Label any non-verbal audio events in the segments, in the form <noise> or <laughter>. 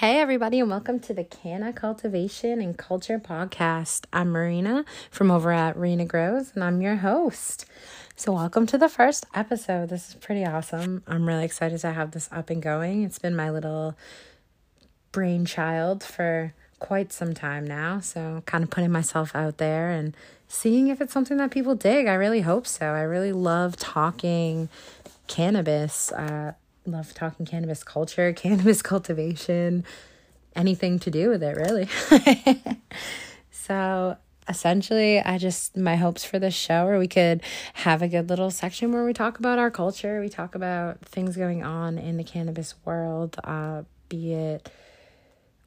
Hey, everybody, and welcome to the Canna Cultivation and Culture Podcast. I'm Marina from over at Rena Grows, and I'm your host. So, welcome to the first episode. This is pretty awesome. I'm really excited to have this up and going. It's been my little brainchild for quite some time now. So, kind of putting myself out there and seeing if it's something that people dig. I really hope so. I really love talking cannabis. Uh, love talking cannabis culture, <laughs> cannabis cultivation, anything to do with it, really. <laughs> so, essentially, I just, my hopes for this show are we could have a good little section where we talk about our culture, we talk about things going on in the cannabis world, uh, be it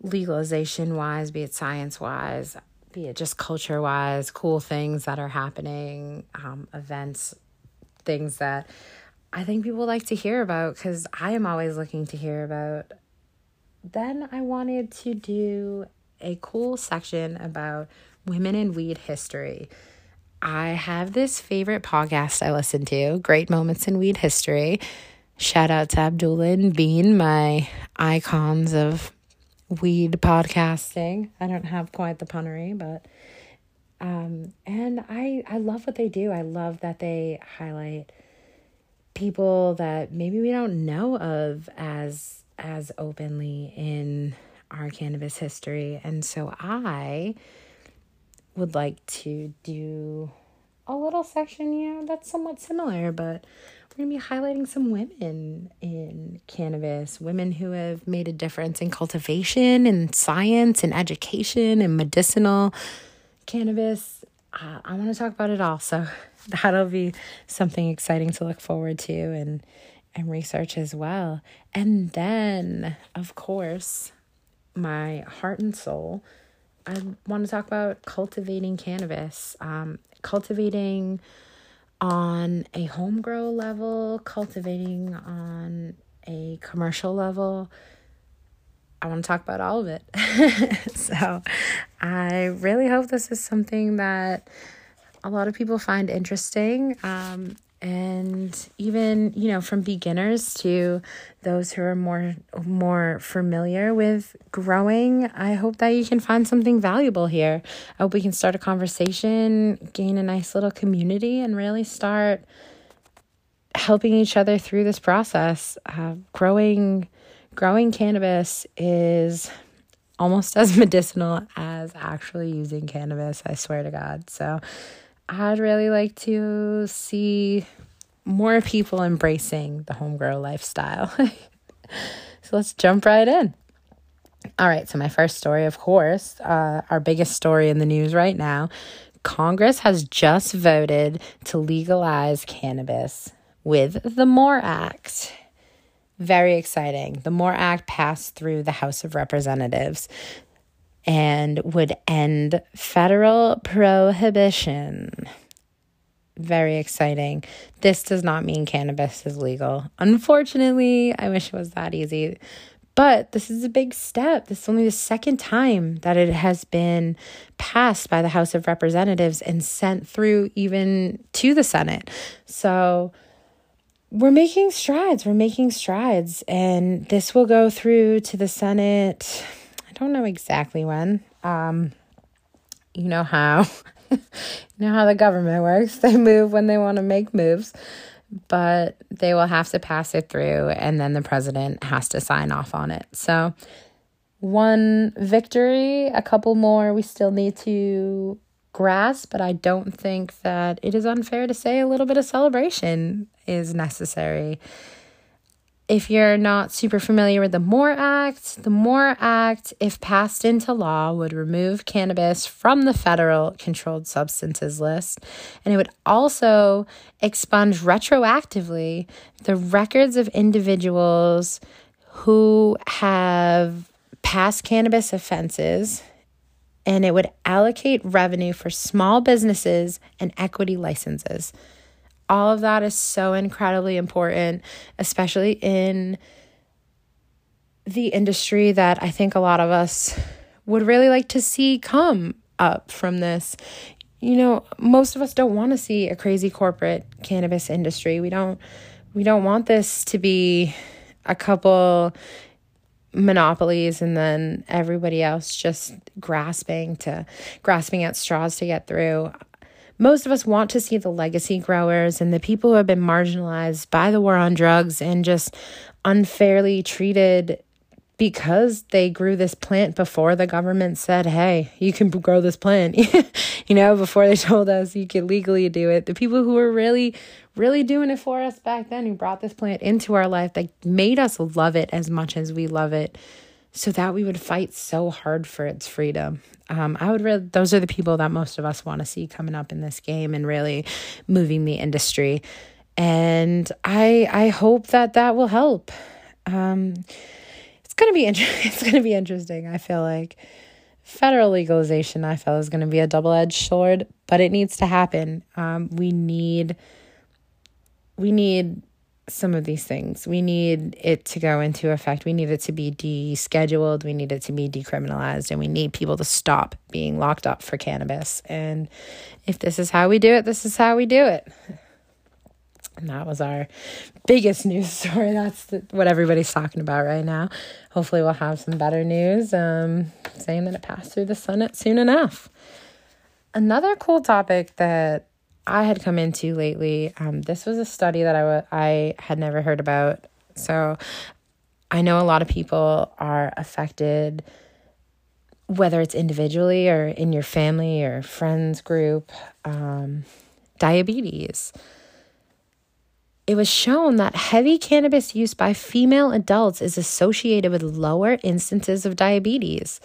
legalization wise, be it science wise, be it just culture wise, cool things that are happening, um, events, things that I think people like to hear about because I am always looking to hear about. Then I wanted to do a cool section about women in weed history. I have this favorite podcast I listen to, Great Moments in Weed History. Shout out to Abdullah and Bean, my icons of weed podcasting. I don't have quite the punnery, but um and I I love what they do. I love that they highlight people that maybe we don't know of as as openly in our cannabis history. And so I would like to do a little section, you know, that's somewhat similar, but we're going to be highlighting some women in cannabis, women who have made a difference in cultivation and science and education and medicinal cannabis. Uh, I want to talk about it all. So that'll be something exciting to look forward to and and research as well. And then, of course, my heart and soul, I want to talk about cultivating cannabis, um, cultivating on a home grow level, cultivating on a commercial level. I want to talk about all of it. <laughs> so I really hope this is something that a lot of people find interesting. Um, and even you know from beginners to those who are more more familiar with growing i hope that you can find something valuable here i hope we can start a conversation gain a nice little community and really start helping each other through this process uh, growing growing cannabis is almost <laughs> as medicinal as actually using cannabis i swear to god so I'd really like to see more people embracing the homegrown lifestyle. <laughs> so let's jump right in. All right, so my first story, of course, uh, our biggest story in the news right now Congress has just voted to legalize cannabis with the MORE Act. Very exciting. The MORE Act passed through the House of Representatives and would end federal prohibition. Very exciting. This does not mean cannabis is legal. Unfortunately, I wish it was that easy. But this is a big step. This is only the second time that it has been passed by the House of Representatives and sent through even to the Senate. So we're making strides. We're making strides. And this will go through to the Senate I don't know exactly when. Um, you know how <laughs> you know how the government works. <laughs> They move when they want to make moves, but they will have to pass it through and then the president has to sign off on it. So one victory, a couple more we still need to grasp, but I don't think that it is unfair to say a little bit of celebration is necessary if you're not super familiar with the MORE Act, the MORE Act, if passed into law, would remove cannabis from the federal controlled substances list. And it would also expunge retroactively the records of individuals who have past cannabis offenses. And it would allocate revenue for small businesses and equity licenses all of that is so incredibly important, especially in the industry that I think a lot of us would really like to see come up from this. You know, most of us don't want to see a crazy corporate cannabis industry. We don't we don't want this to be a couple monopolies and then everybody else just grasping to grasping at straws to get through most of us want to see the legacy growers and the people who have been marginalized by the war on drugs and just unfairly treated because they grew this plant before the government said, hey, you can grow this plant, <laughs> you know, before they told us you could legally do it. The people who were really, really doing it for us back then, who brought this plant into our life, that made us love it as much as we love it, so that we would fight so hard for its freedom. Um, I would really, those are the people that most of us want to see coming up in this game and really moving the industry. And I, I hope that that will help. Um, it's gonna be <laughs> interesting. It's gonna be interesting. I feel like federal legalization. I feel is gonna be a double edged sword, but it needs to happen. Um, we need we need some of these things. We need it to go into effect. We need it to be descheduled. We need it to be decriminalized. And we need people to stop being locked up for cannabis. And if this is how we do it, this is how we do it. And that was our biggest news <laughs> story. That's the, what everybody's talking about right now. Hopefully, we'll have some better news um, saying that it passed through the Senate soon enough. Another cool topic that I had come into lately, um, this was a study that I, w- I had never heard about. So I know a lot of people are affected, whether it's individually or in your family or friends group, um, diabetes. It was shown that heavy cannabis use by female adults is associated with lower instances of diabetes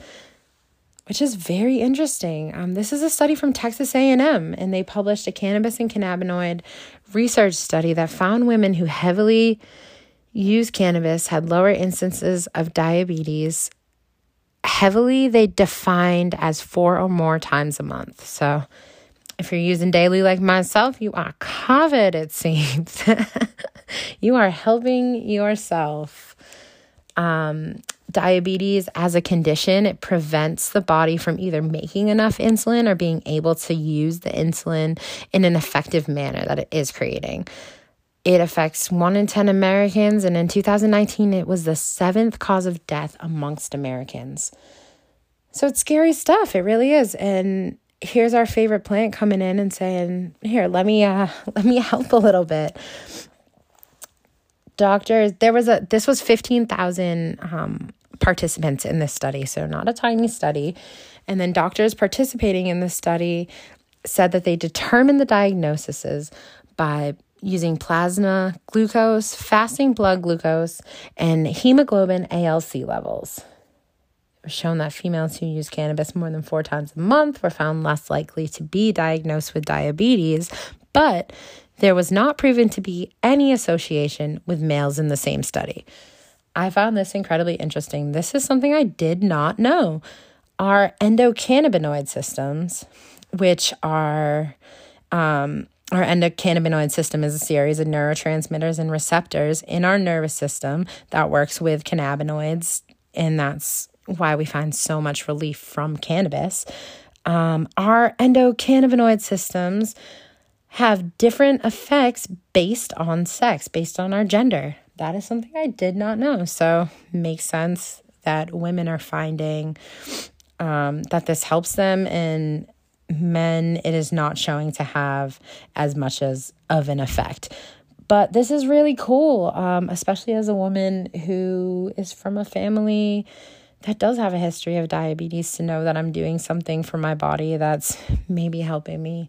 which is very interesting um, this is a study from texas a&m and they published a cannabis and cannabinoid research study that found women who heavily use cannabis had lower instances of diabetes heavily they defined as four or more times a month so if you're using daily like myself, you are covered, it seems. <laughs> you are helping yourself. Um, diabetes as a condition, it prevents the body from either making enough insulin or being able to use the insulin in an effective manner that it is creating. It affects one in 10 Americans, and in 2019, it was the seventh cause of death amongst Americans. So it's scary stuff. It really is. And here's our favorite plant coming in and saying, "Here, let me uh <laughs> let me help a little bit." Doctors, there was a this was 15,000 um participants in this study, so not a tiny study. And then doctors participating in this study said that they determined the diagnoses by using plasma glucose, fasting blood glucose, and hemoglobin A1C levels It was shown that females who use cannabis more than four times a month were found less likely to be diagnosed with diabetes, but there was not proven to be any association with males in the same study. I found this incredibly interesting. This is something I did not know. Our endocannabinoid systems, which are um, our endocannabinoid system is a series of neurotransmitters and receptors in our nervous system that works with cannabinoids, and that's why we find so much relief from cannabis. Um, our endocannabinoid systems have different effects based on sex, based on our gender. That is something I did not know. So, makes sense that women are finding um, that this helps them, and men, it is not showing to have as much as of an effect. But this is really cool, um, especially as a woman who is from a family that does have a history of diabetes to know that I'm doing something for my body that's maybe helping me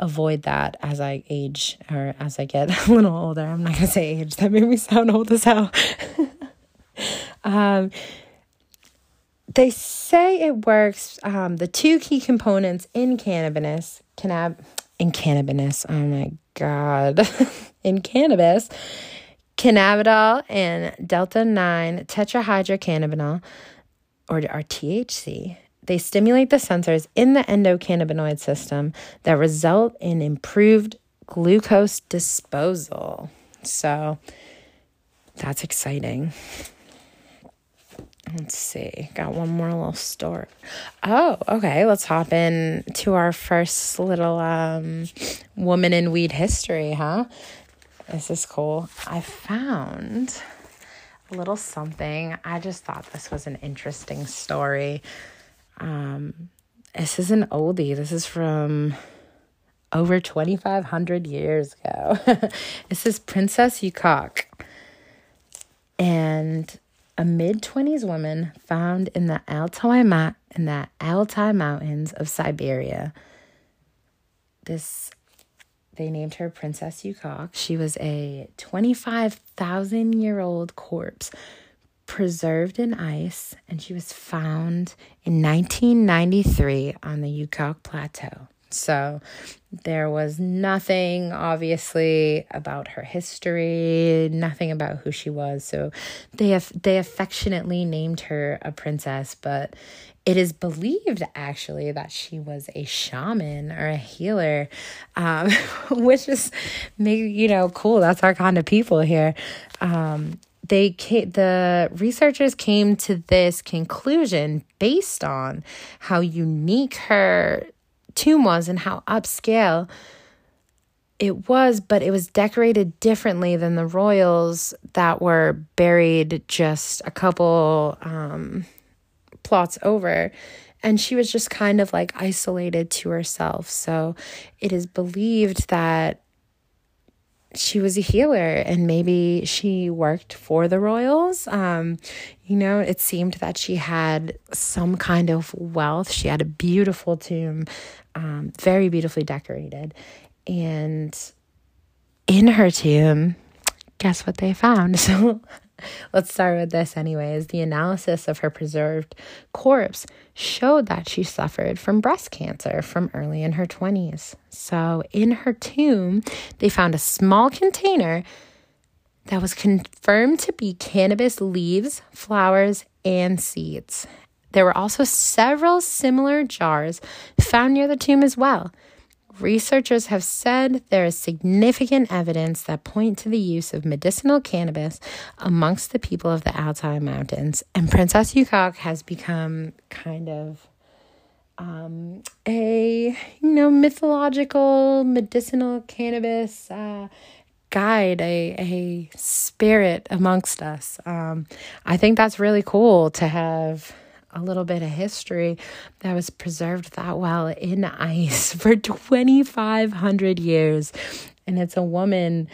avoid that as I age or as I get <laughs> a little older. I'm not to say age, that made me sound old as hell. <laughs> um, they say it works. Um, the two key components in cannabis, cannab, in cannabis, oh my God, <laughs> in cannabis, cannabidiol and delta 9 tetrahydrocannabinol or our THC, they stimulate the sensors in the endocannabinoid system that result in improved glucose disposal. So that's exciting. Let's see. Got one more little story. Oh, okay. Let's hop in to our first little um, woman in weed history, huh? This is cool. I found a little something. I just thought this was an interesting story. Um, this is an oldie. This is from over 2,500 years ago. <laughs> this is Princess Ukok. And a mid 20s woman found in the Altai, Ma- in the Altai Mountains of Siberia. This they named her Princess Ukok. She was a 25,000 year old corpse preserved in ice, and she was found in 1993 on the Ukok Plateau. So there was nothing, obviously, about her history, nothing about who she was. So they have, they affectionately named her a princess, but it is believed actually that she was a shaman or a healer, um, <laughs> which is maybe you know cool. That's our kind of people here. Um, they came, the researchers came to this conclusion based on how unique her tomb was and how upscale it was, but it was decorated differently than the royals that were buried just a couple um, plots over. And she was just kind of like isolated to herself. So it is believed that she was a healer and maybe she worked for the royals. Um, you know, it seemed that she had some kind of wealth. She had a beautiful tomb, um, very beautifully decorated. And in her tomb, guess what they found? <laughs> So Let's start with this, anyways. The analysis of her preserved corpse showed that she suffered from breast cancer from early in her 20s. So, in her tomb, they found a small container that was confirmed to be cannabis leaves, flowers, and seeds. There were also several similar jars found near the tomb as well. Researchers have said there is significant evidence that point to the use of medicinal cannabis amongst the people of the Altai Mountains, and Princess Ukok has become kind of um, a you know mythological medicinal cannabis uh, guide, a a spirit amongst us. Um, I think that's really cool to have a little bit of history that was preserved that well in ice <laughs> for 2,500 years. And it's a woman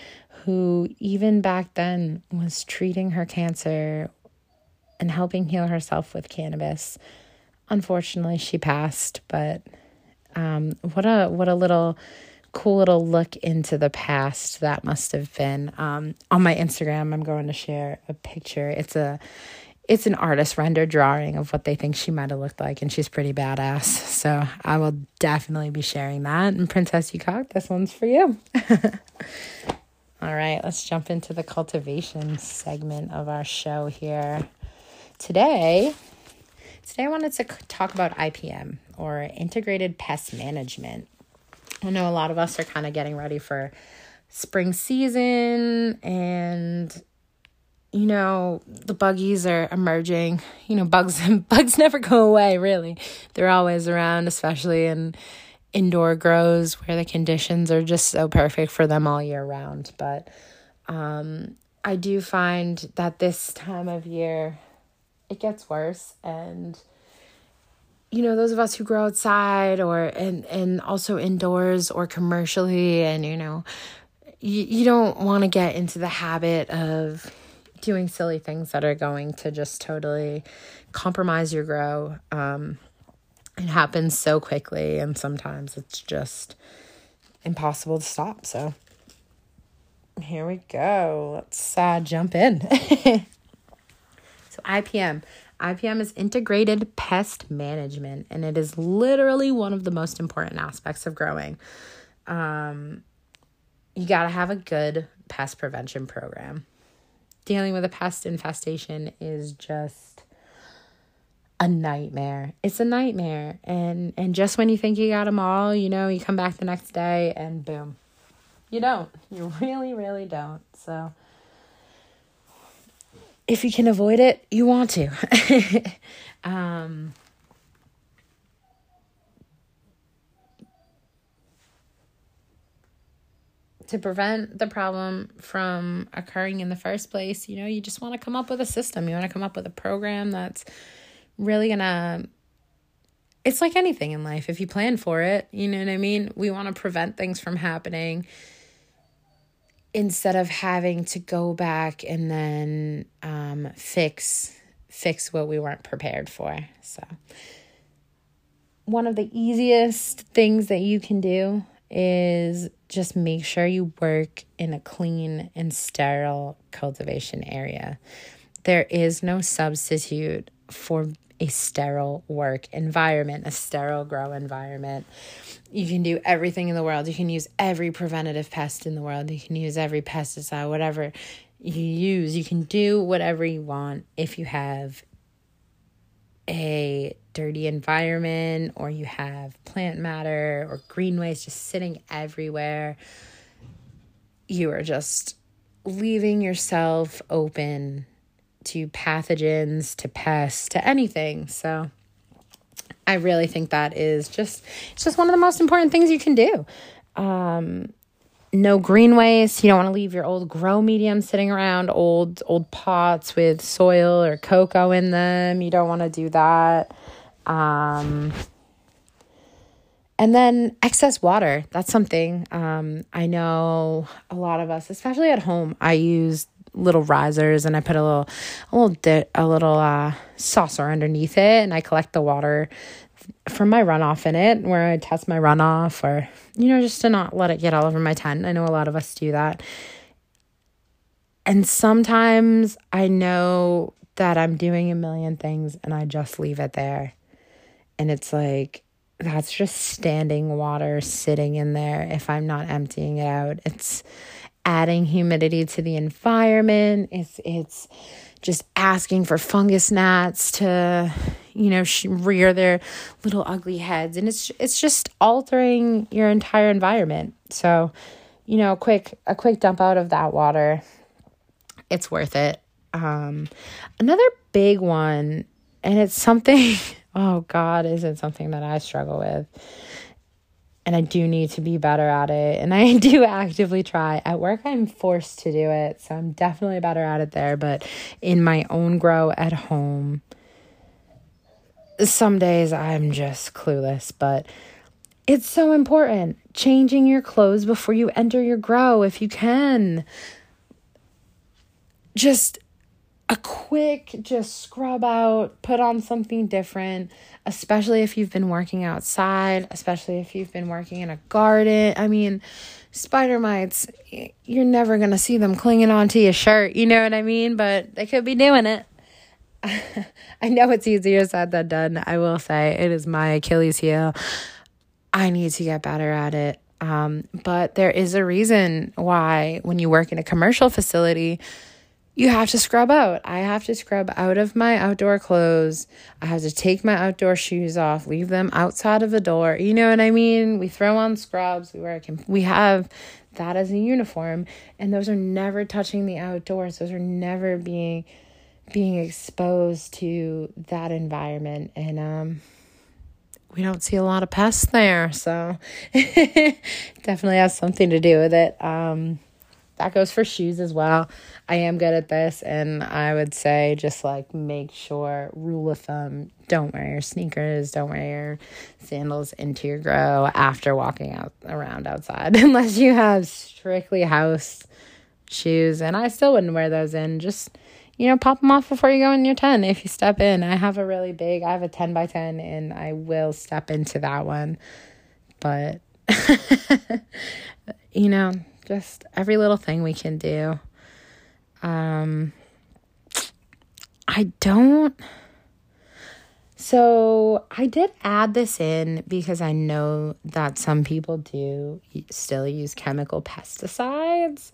who, even back then, was treating her cancer and helping heal herself with cannabis. Unfortunately, she passed, but um, what a what a little cool little look into the past that must have been. Um, on my Instagram, I'm going to share a picture. It's a it's an artist rendered drawing of what they think she might have looked like, and she's pretty badass. So I will definitely be sharing that. And Princess Ukok, this one's for you. <laughs> All right, let's jump into the cultivation segment of our show here. Today, today I wanted to talk about IPM or integrated pest management. I know a lot of us are kind of getting ready for spring season and you know the buggies are emerging. You know bugs and <laughs> bugs never go away really. They're always around especially in indoor grows where the conditions are just so perfect for them all year round. But um, i do find that this time of year it gets worse. And you know those of us who grow outside or and and also indoors or commercially and you know you, you don't want to get into the habit of doing silly things that are going to just totally compromise your grow. Um, it happens so quickly, and sometimes it's just impossible to stop. So here we go. Let's uh, jump in. <laughs> so, IPM. IPM is integrated pest management, and it is literally one of the most important aspects of growing. Um, you got to have a good pest prevention program dealing with a pest infestation is just a nightmare. It's a nightmare. And and just when you think you got them all, you know, you come back the next day and boom. You don't. You <laughs> really really don't. So if you can avoid it, you want to. <laughs> um to prevent the problem from occurring in the first place, you know, you just want to come up with a system. You want to come up with a program that's really going to it's like anything in life. If you plan for it, you know what I mean? We want to prevent things from happening instead of having to go back and then um, fix fix what we weren't prepared for. So one of the easiest things that you can do is just make sure you work in a clean and sterile cultivation area. There is no substitute for a sterile work environment, a sterile grow environment. You can do everything in the world. You can use every preventative pest in the world. You can use every pesticide, whatever you use. You can do whatever you want if you have a dirty environment or you have plant matter or green waste just sitting everywhere. You are just leaving yourself open to pathogens, to pests, to anything. So I really think that is just it's just one of the most important things you can do. Um, no green waste. You don't want to leave your old grow medium sitting around, old old pots with soil or cocoa in them. You don't want to do that. Um, and then excess water. That's something um, I know a lot of us, especially at home. I use little risers and I put a little a little di- a little uh, saucer underneath it and I collect the water from my runoff in it where I test my runoff or you know just to not let it get all over my tent. I know a lot of us do that. And sometimes I know that I'm doing a million things and I just leave it there. And it's like that's just standing water sitting in there if I'm not emptying it out. It's adding humidity to the environment. It's it's just asking for fungus gnats to you know rear their little ugly heads and it's it's just altering your entire environment. So, you know, quick a quick dump out of that water it's worth it. Um another big one and it's something <laughs> oh god, is it something that I struggle with? and I do need to be better at it. And I <laughs> do actively try. At work, I'm forced to do it. So I'm definitely better at it there. But in my own grow at home, some days I'm just clueless. But it's so important. Changing your clothes before you enter your grow if you can. Just a quick just scrub out, put on something different, especially if you've been working outside, especially if you've been working in a garden. I mean, spider mites, you're never going to see them clinging onto your shirt, you know what I mean? But they could be doing it. <laughs> I know it's easier said than done. I will say it is my Achilles heel. I need to get better at it. Um, but there is a reason why when you work in a commercial facility, you have to scrub out. I have to scrub out of my outdoor clothes. I have to take my outdoor shoes off, leave them outside of the door. You know what I mean? We throw on scrubs, we wear a we have that as a uniform, and those are never touching the outdoors. Those are never being being exposed to that environment and um we don't see a lot of pests there, so <laughs> definitely has something to do with it. Um that goes for shoes as well. I am good at this, and I would say just like make sure, rule of thumb, don't wear your sneakers, don't wear your sandals into your grow after walking out around outside, <laughs> unless you have strictly house shoes. And I still wouldn't wear those in. Just you know, pop them off before you go in your 10 if you step in. I have a really big, I have a 10 by 10, and I will step into that one. But, <laughs> you know, just every little thing we can do. Um, I don't. So I did add this in because I know that some people do still use chemical pesticides.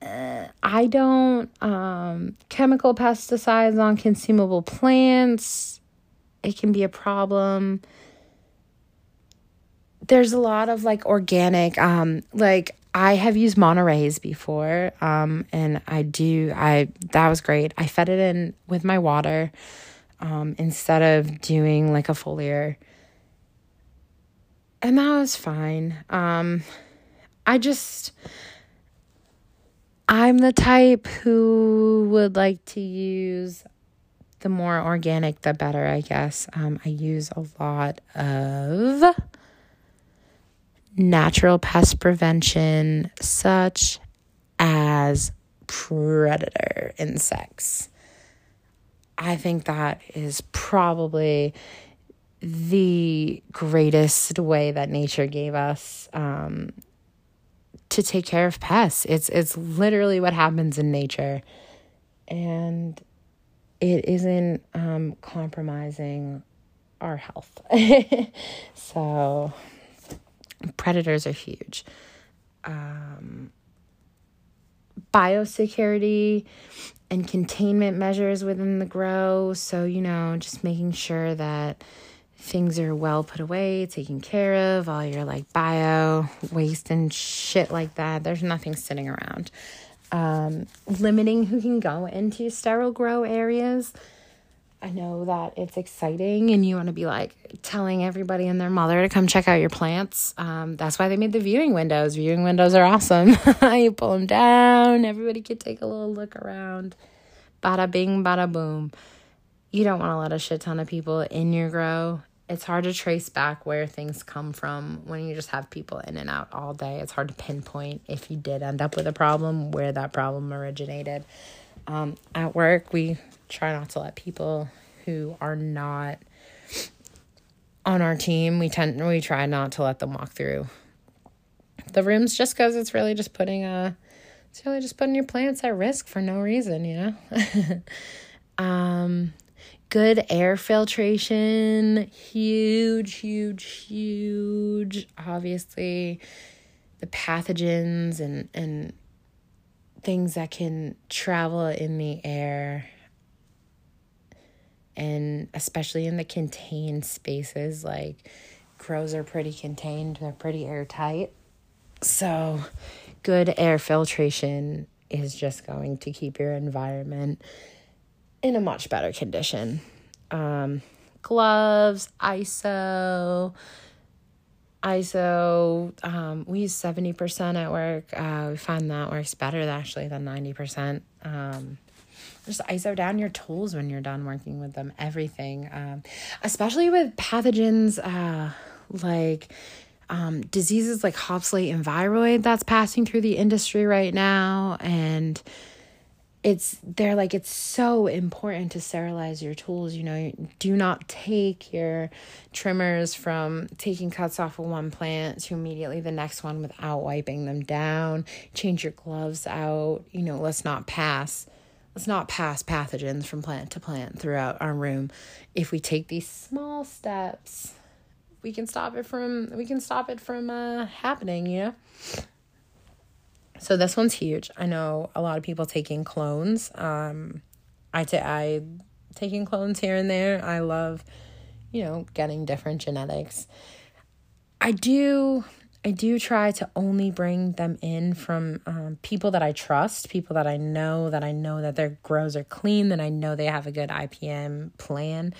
Uh, I don't. Um, chemical pesticides on consumable plants, it can be a problem there's a lot of like organic um like I have used Monterey's before um and I do I that was great. I fed it in with my water um instead of doing like a foliar. And that was fine. Um I just I'm the type who would like to use the more organic, the better, I guess. Um, I use a lot of natural pest prevention, such as predator insects. I think that is probably the greatest way that nature gave us um, to take care of pests. It's it's literally what happens in nature, and it isn't um, compromising our health. <laughs> so predators are huge. Um, biosecurity and containment measures within the grow. So, you know, just making sure that things are well put away, taken care of, all your like bio waste and shit like that. There's nothing sitting around. Um, limiting who can go into sterile grow areas. I know that it's exciting and you want to be like telling everybody and their mother to come check out your plants. Um, that's why they made the viewing windows. Viewing windows are awesome. <laughs> you pull them down, everybody can take a little look around. Bada bing, bada boom. You don't want to let a shit ton of people in your grow. It's hard to trace back where things come from when you just have people in and out all day. It's hard to pinpoint if you did end up with a problem, where that problem originated. Um, at work, we try not to let people who are not on our team, we tend we try not to let them walk through the rooms just because it's really just putting a it's really just putting your plants at risk for no reason, you know. <laughs> um, good air filtration, huge, huge, huge. Obviously, the pathogens and and things that can travel in the air and especially in the contained spaces like crows are pretty contained they're pretty airtight so good air filtration is just going to keep your environment in a much better condition. Um, gloves iso iso um, we use 70% at work. Uh, we find that works better actually than 90% um, just ISO down your tools when you're done working with them. Everything, um, especially with pathogens uh, like um, diseases like hop latent viroid that's passing through the industry right now, and it's they're like it's so important to sterilize your tools you know do not take your trimmers from taking cuts off of one plant to immediately the next one without wiping them down change your gloves out you know let's not pass let's not pass pathogens from plant to plant throughout our room. If we take these small steps, we can stop it from we can stop it from uh, happening, you know? So this one's huge. I know a lot of people taking clones. Um I t- I taking clones here and there. I love, you know, getting different genetics. I do I do try to only bring them in from um, people that I trust, people that I know, that I know that their grows are clean, that I know they have a good IPM plan.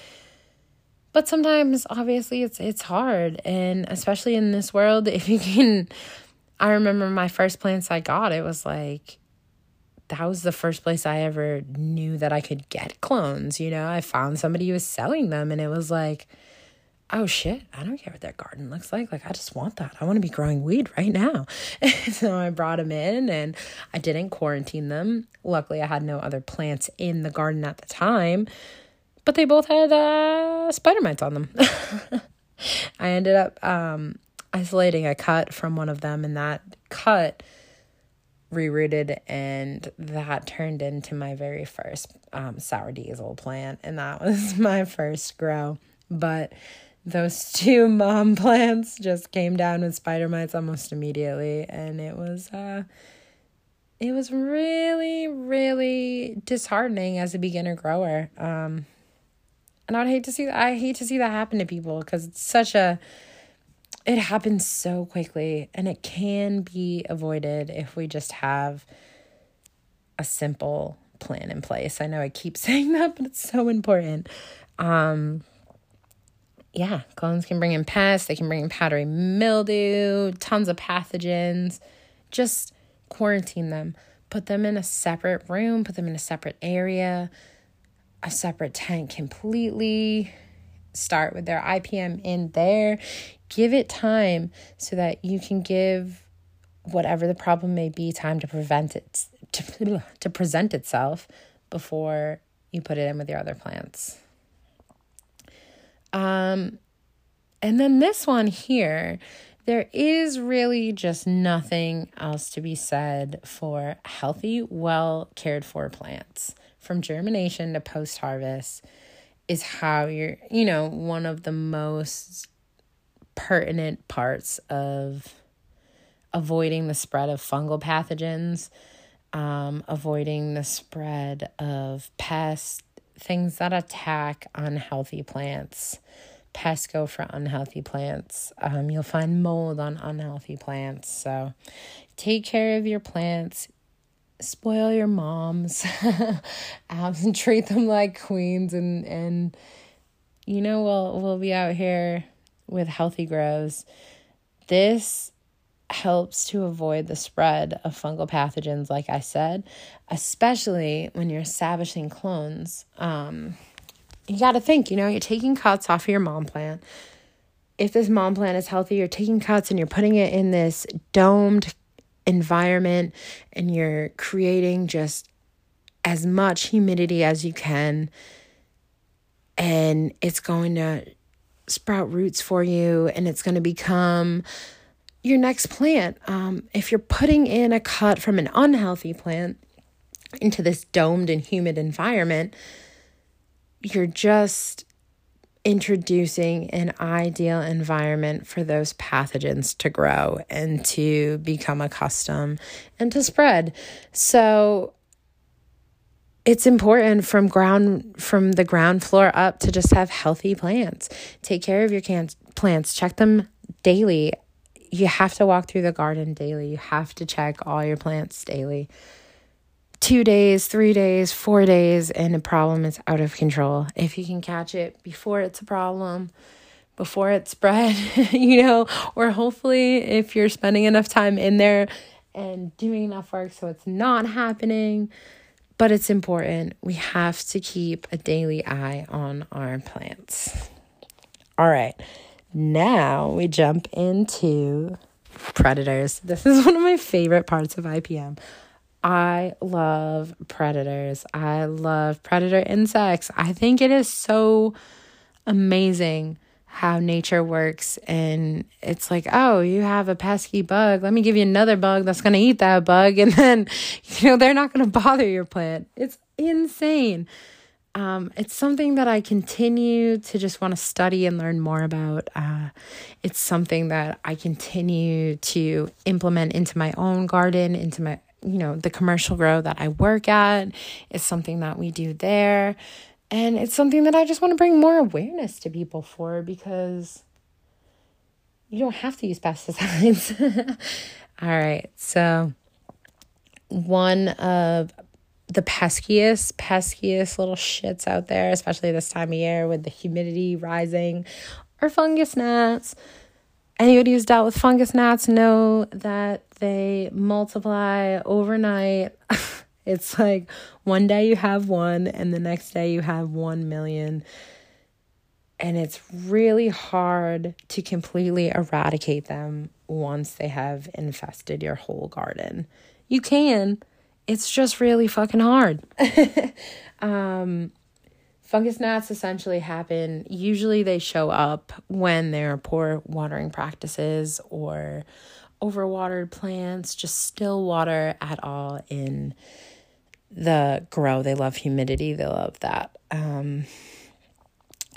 But sometimes, obviously, it's it's hard, and especially in this world, <laughs> if you can. I remember my first plants I got. It was like that was the first place I ever knew that I could get clones. You know, I found somebody who was selling them, and it was like oh shit, I don't care what their garden looks like. Like, I just want that. I want to be growing weed right now. <laughs> so I brought them in and I didn't quarantine them. Luckily, I had no other plants in the garden at the time, but they both had uh, spider mites on them. <laughs> I ended up um, isolating a cut from one of them, and that cut rerooted and that turned into my very first um, sour diesel plant and that was <laughs> my first grow. But those <laughs> two mom plants just came down with spider mites almost immediately and it was uh it was really really disheartening as a beginner grower. Um and i'd hate to see i hate to see that happen to people because it's such a it happens so quickly and it can be avoided if we just have a simple plan in place i know i keep <laughs> saying that but it's so important um yeah, clones can bring in pests, they can bring in powdery mildew, tons of pathogens. just quarantine them. Put them in a separate room, put them in a separate area, a separate tent completely. Start with their IPM in there. Give it time so that you can give whatever the problem may be time to prevent it to, <laughs> to present itself before you put it in with your other plants. Um and then this one here, there is really just nothing else to be said for healthy, well cared for plants. From germination to post harvest is how you're, you know, one of the most pertinent parts of avoiding the spread of fungal pathogens, um, avoiding the spread of pests, things that attack unhealthy plants pesco for unhealthy plants. Um, you'll find mold on unhealthy plants. So take care of your plants. Spoil your moms. <laughs> and treat them like queens and and you know we'll we'll be out here with healthy grows. This helps to avoid the spread of fungal pathogens, like I said, especially when you're establishing clones. Um, you got to think, you know, you're taking cuts off of your mom plant. If this mom plant is healthy, you're taking cuts and you're putting it in this domed environment and you're creating just as much humidity as you can. And it's going to sprout roots for you and it's going to become your next plant. Um, if you're putting in a cut from an unhealthy plant into this domed and humid environment, you're just introducing an ideal environment for those pathogens to grow and to become accustomed and to spread. So it's important from ground from the ground floor up to just have healthy plants. Take care of your can- plants, check them daily. You have to walk through the garden daily. You have to check all your plants daily two days, three days, four days, and the problem is out of control. If you can catch it before it's a problem, before it spread, <laughs> you know, or hopefully if you're spending enough time in there and doing enough work so it's not happening. But it's important. We have to keep a daily eye on our plants. All right, now we jump into predators. This is <laughs> one of my favorite parts of IPM. I love predators. I love predator insects. I think it is so amazing how nature works and it's like oh you have a pesky bug let me give you another bug that's going to eat that bug and then <laughs> you know they're not going to bother your plant it's insane um, it's something that I continue to just want to study and learn more about. Uh, it's something that I continue to implement into my own garden, into my you know, the commercial grow that I work at. It's something that we do there. And it's something that I just want to bring more awareness to people for because you don't have to use pesticides. <laughs> All right. So, one of the peskiest, peskiest little shits out there, especially this time of year with the humidity rising, are fungus gnats. Anybody who's dealt with fungus gnats know that they multiply overnight. <laughs> it's like one day you have one, and the next day you have one million. And it's really hard to completely eradicate them once they have infested your whole garden. You can, it's just really fucking hard. <laughs> um, fungus gnats essentially happen, usually, they show up when there are poor watering practices or overwatered plants, just still water at all in the grow. They love humidity, they love that. Um,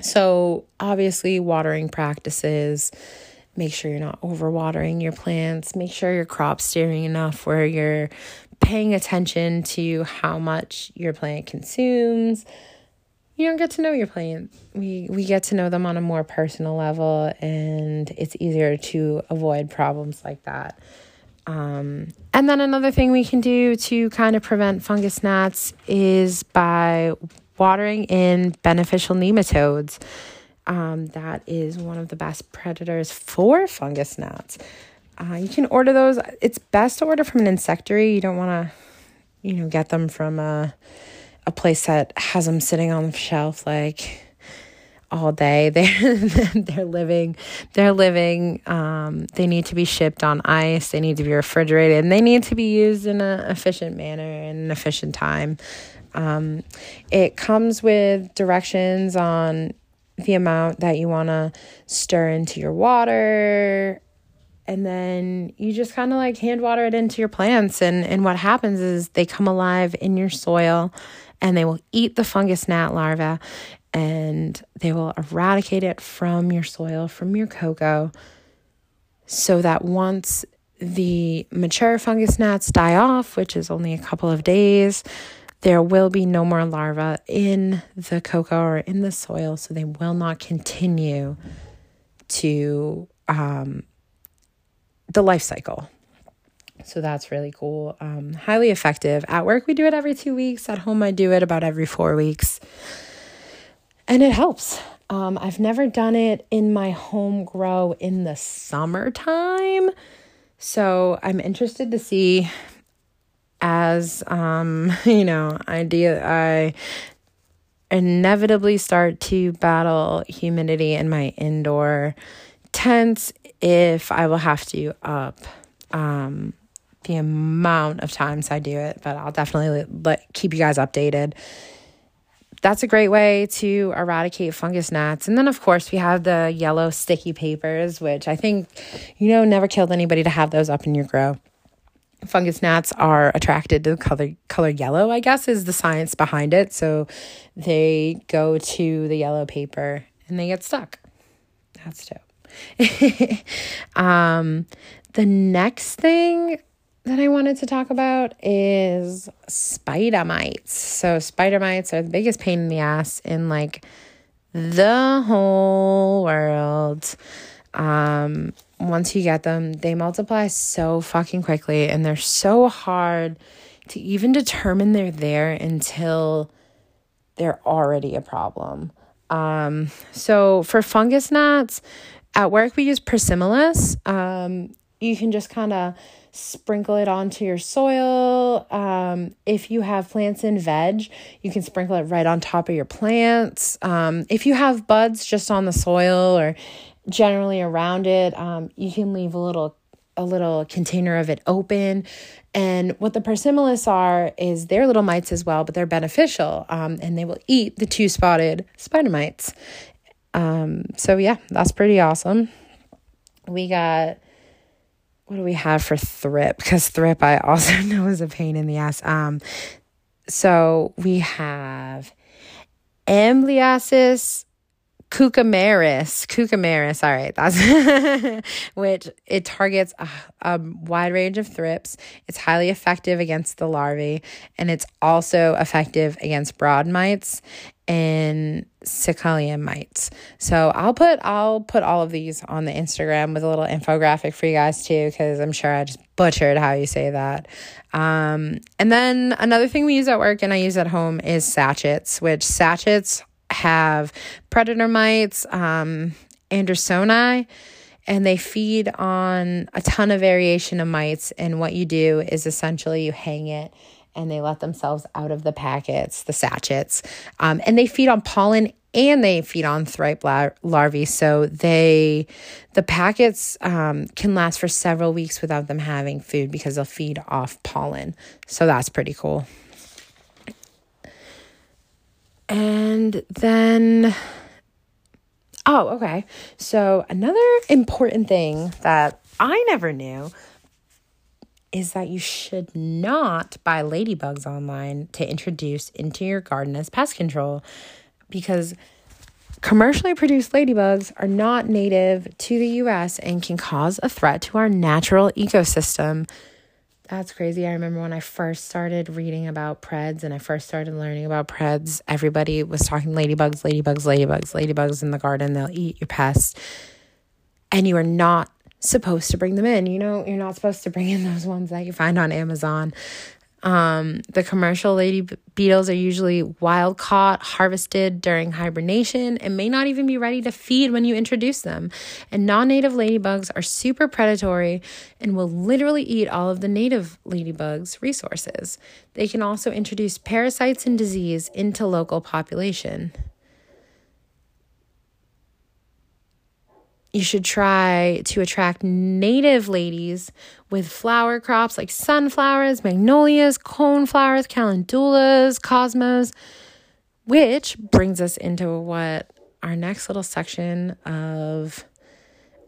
so, obviously, watering practices. Make sure you're not overwatering your plants. Make sure your crop steering enough where you're paying attention to how much your plant consumes, you don't get to know your plant. We we get to know them on a more personal level, and it's easier to avoid problems like that. Um, and then another thing we can do to kind of prevent fungus gnats is by watering in beneficial nematodes. Um, that is one of the best predators for fungus gnats. Uh, you can order those. It's best to order from an insectary. You don't want to, you know, get them from a, a place that has them sitting on the shelf like all day. <laughs> They're they're living they're living. Um, they need to be shipped on ice. They need to be refrigerated, and they need to be used in an efficient manner in an efficient time. Um, it comes with directions on the amount that you want to stir into your water and then you just kind of like hand water it into your plants and and what happens is they come alive in your soil and they will eat the fungus gnat larva and they will eradicate it from your soil from your cocoa so that once the mature fungus gnats die off which is only a couple of days there will be no more larvae in the cocoa or in the soil, so they will not continue to um, the life cycle. So that's really cool. Um, highly effective. At work, we do it every two weeks. At home, I do it about every four weeks. And it helps. Um, I've never done it in my home grow in the summertime. So I'm interested to see as um, <laughs> you know, I do I inevitably start to battle humidity in my indoor tents if I will have to up um, the amount of times I do it, but I'll definitely let keep you guys updated. That's a great way to eradicate fungus gnats. And then, of course, we have the yellow sticky papers, which I think, you know, never killed anybody to have those up in your grow fungus gnats are attracted to the color color yellow i guess is the science behind it so they go to the yellow paper and they get stuck that's dope <laughs> um the next thing that i wanted to talk about is spider mites so spider mites are the biggest pain in the ass in like the whole world um once you get them, they multiply so fucking quickly and they're so hard to even determine they're there until they're already a problem. Um, so for fungus gnats, at work we use Persimilis. Um, you can just kind of sprinkle it onto your soil. Um, if you have plants in veg, you can sprinkle it right on top of your plants. Um, if you have buds just on the soil or generally around it. Um, you can leave a little a little container of it open. And what the Persimilis are is they're little mites as well, but they're beneficial um, and they will eat the two spotted spider mites. Um, so, yeah, that's pretty awesome. We got, what do we have for thrip? Because thrip I also <laughs> know is a pain in the ass. Um, so we have Amblyseius Cucumeris, Cucumeris, all right, that's <laughs> which it targets a, a, wide range of thrips. It's highly effective against the larvae, and it's also effective against broad mites and Cyclamen mites. So I'll put I'll put all of these on the Instagram with a little infographic for you guys too, because I'm sure I just butchered how you say that. Um, and then another thing we use at work and I use at home is sachets, which sachets have predator mites, um, Andersoni, and they feed on a ton of variation of mites. And what you do is essentially you hang it and they let themselves out of the packets, the sachets, um, and they feed on pollen and they feed on thripe lar- larvae. So they, the packets um, can last for several weeks without them having food because they'll feed off pollen. So that's pretty cool. And then, oh, okay. So, another important thing that I never knew is that you should not buy ladybugs online to introduce into your garden as pest control because commercially produced ladybugs are not native to the US and can cause a threat to our natural ecosystem. That's crazy. I remember when I first started reading about Preds and I first started learning about Preds, everybody was talking ladybugs, ladybugs, ladybugs, ladybugs in the garden. They'll eat your pests. And you are not supposed to bring them in. You know, you're not supposed to bring in those ones that you find on Amazon. Um, the commercial lady beetles are usually wild caught, harvested during hibernation, and may not even be ready to feed when you introduce them. And non native ladybugs are super predatory and will literally eat all of the native ladybugs' resources. They can also introduce parasites and disease into local population. You should try to attract native ladies with flower crops like sunflowers, magnolias, coneflowers, calendulas, cosmos, which brings us into what our next little section of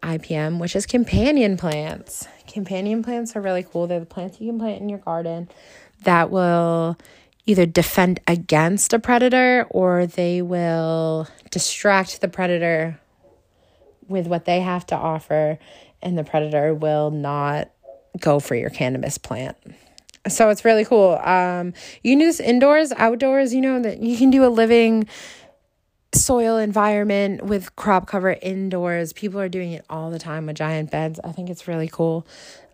IPM, which is companion plants. Companion plants are really cool. They're the plants you can plant in your garden that will either defend against a predator or they will distract the predator with what they have to offer, and the predator will not go for your cannabis plant. So it's really cool. Um, you can do this indoors, outdoors, you know, that you can do a living soil environment with crop cover indoors. People are doing it all the time with giant beds. I think it's really cool.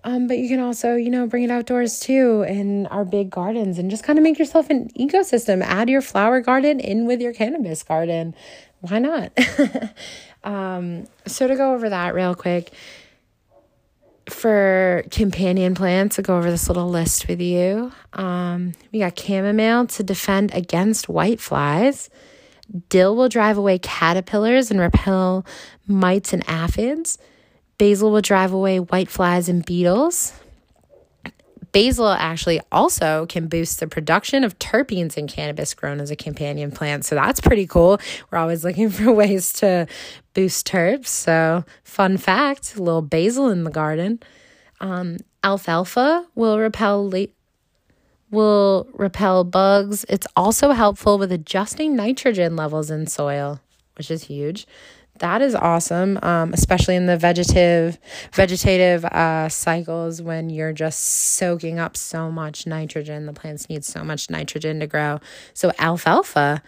Um, but you can also, you know, bring it outdoors too in our big gardens and just kind of make yourself an ecosystem. Add your flower garden in with your cannabis garden. Why not? <laughs> Um, so to go over that real quick, for companion plants, I'll go over this little list with you. Um, we got chamomile to defend against white flies. Dill will drive away caterpillars and repel mites and aphids. Basil will drive away white flies and beetles. Basil actually also can boost the production of terpenes in cannabis grown as a companion plant. So that's pretty cool. We're always looking <laughs> for ways to boost terps. So, fun fact a little basil in the garden. Um, alfalfa will repel late will repel bugs. It's also helpful with adjusting nitrogen levels in soil, which is huge that is awesome um, especially in the vegetative vegetative uh, cycles when you're just soaking up so much nitrogen. The plants need so much nitrogen to grow. So alfalfa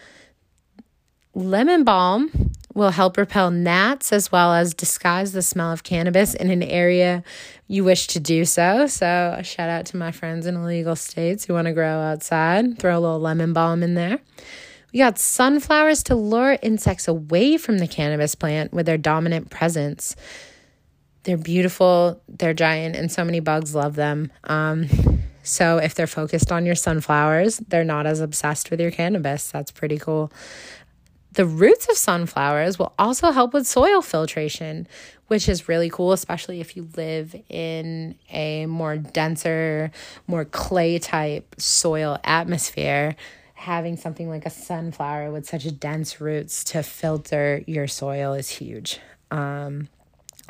lemon balm will help repel gnats as well as disguise the smell of cannabis in an area you wish to do so. So a shout out to my friends in illegal states who want to grow outside throw a little lemon balm in there we got sunflowers to lure insects away from the cannabis plant with their dominant presence. They're beautiful, they're giant, and so many bugs love them. Um, so if they're focused on your sunflowers, they're not as obsessed with your cannabis. That's pretty cool. The roots of sunflowers will also help with soil filtration, which is really cool, especially if you live in a more denser, more clay type soil atmosphere having something like a sunflower with such dense roots to filter your soil is huge. Um,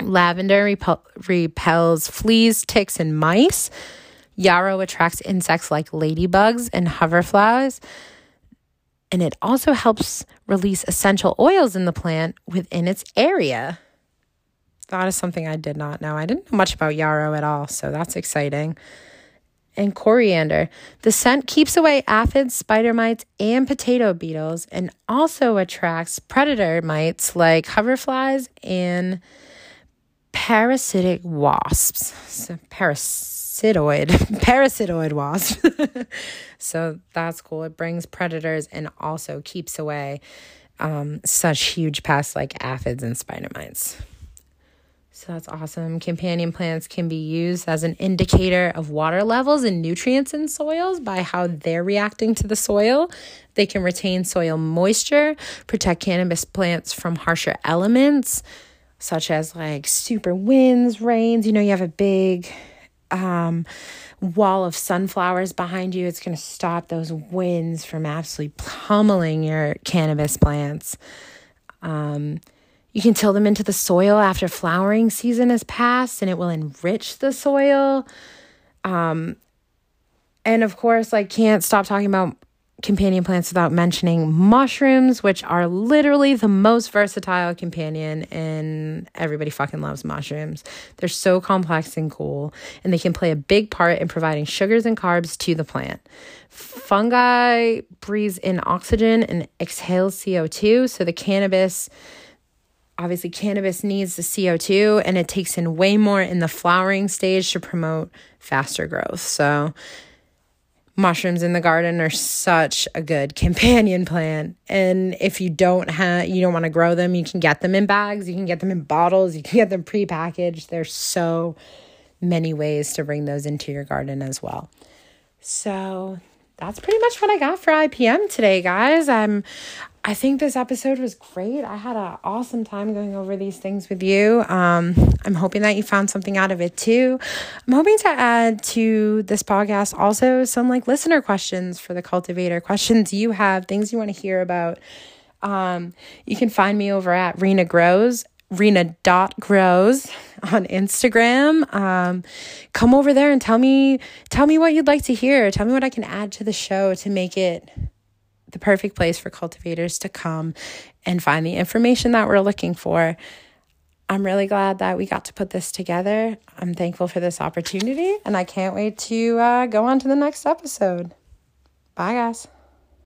lavender repel- repels fleas, ticks, and mice. Yarrow attracts insects like ladybugs and hoverflies. And it also helps release essential oils in the plant within its area. That is something I did not know. I didn't know much about yarrow at all, so that's exciting and coriander. The scent keeps away aphids, spider mites, and potato beetles and also attracts predator mites like hoverflies and parasitic wasps. So parasitoid, <laughs> parasitoid wasps. <laughs> so that's cool. It brings predators and also keeps away um, such huge pests like aphids and spider mites. So that's awesome. Companion plants can be used as an indicator of water levels and nutrients in soils by how they're reacting to the soil. They can retain soil moisture, protect cannabis plants from harsher elements, such as like super winds, rains. You know, you have a big um, wall of sunflowers behind you. It's going to stop those winds from absolutely pummeling your cannabis plants. Um, you can till them into the soil after flowering season has passed and it will enrich the soil. Um, and of course, I can't stop talking about companion plants without mentioning mushrooms, which are literally the most versatile companion, and everybody fucking loves mushrooms. They're so complex and cool, and they can play a big part in providing sugars and carbs to the plant. Fungi breathes in oxygen and exhales CO2, so the cannabis obviously cannabis needs the CO2 and it takes in way more in the flowering stage to promote faster growth. So mushrooms in the garden are such a good <laughs> companion plant and if you don't have you don't want to grow them you can get them in bags you can get them in bottles you can get them pre-packaged there's so many ways to bring those into your garden as well so that's pretty much what I got for IPM today, guys. I'm I think this episode was great. I had an awesome time going over these things with you. Um, I'm hoping that you found something out of it too. I'm hoping to add to this podcast also some like listener questions for the cultivator, questions you have, things you want to hear about. Um, you can find me over at Rena Grows, Rena grows on Instagram. Um, come over there and tell me tell me what you'd like to hear. Tell me what I can add to the show to make it the perfect place for cultivators to come and find the information that we're looking for. I'm really glad that we got to put this together. I'm thankful for this opportunity, and I can't wait to uh, go on to the next episode. Bye, guys.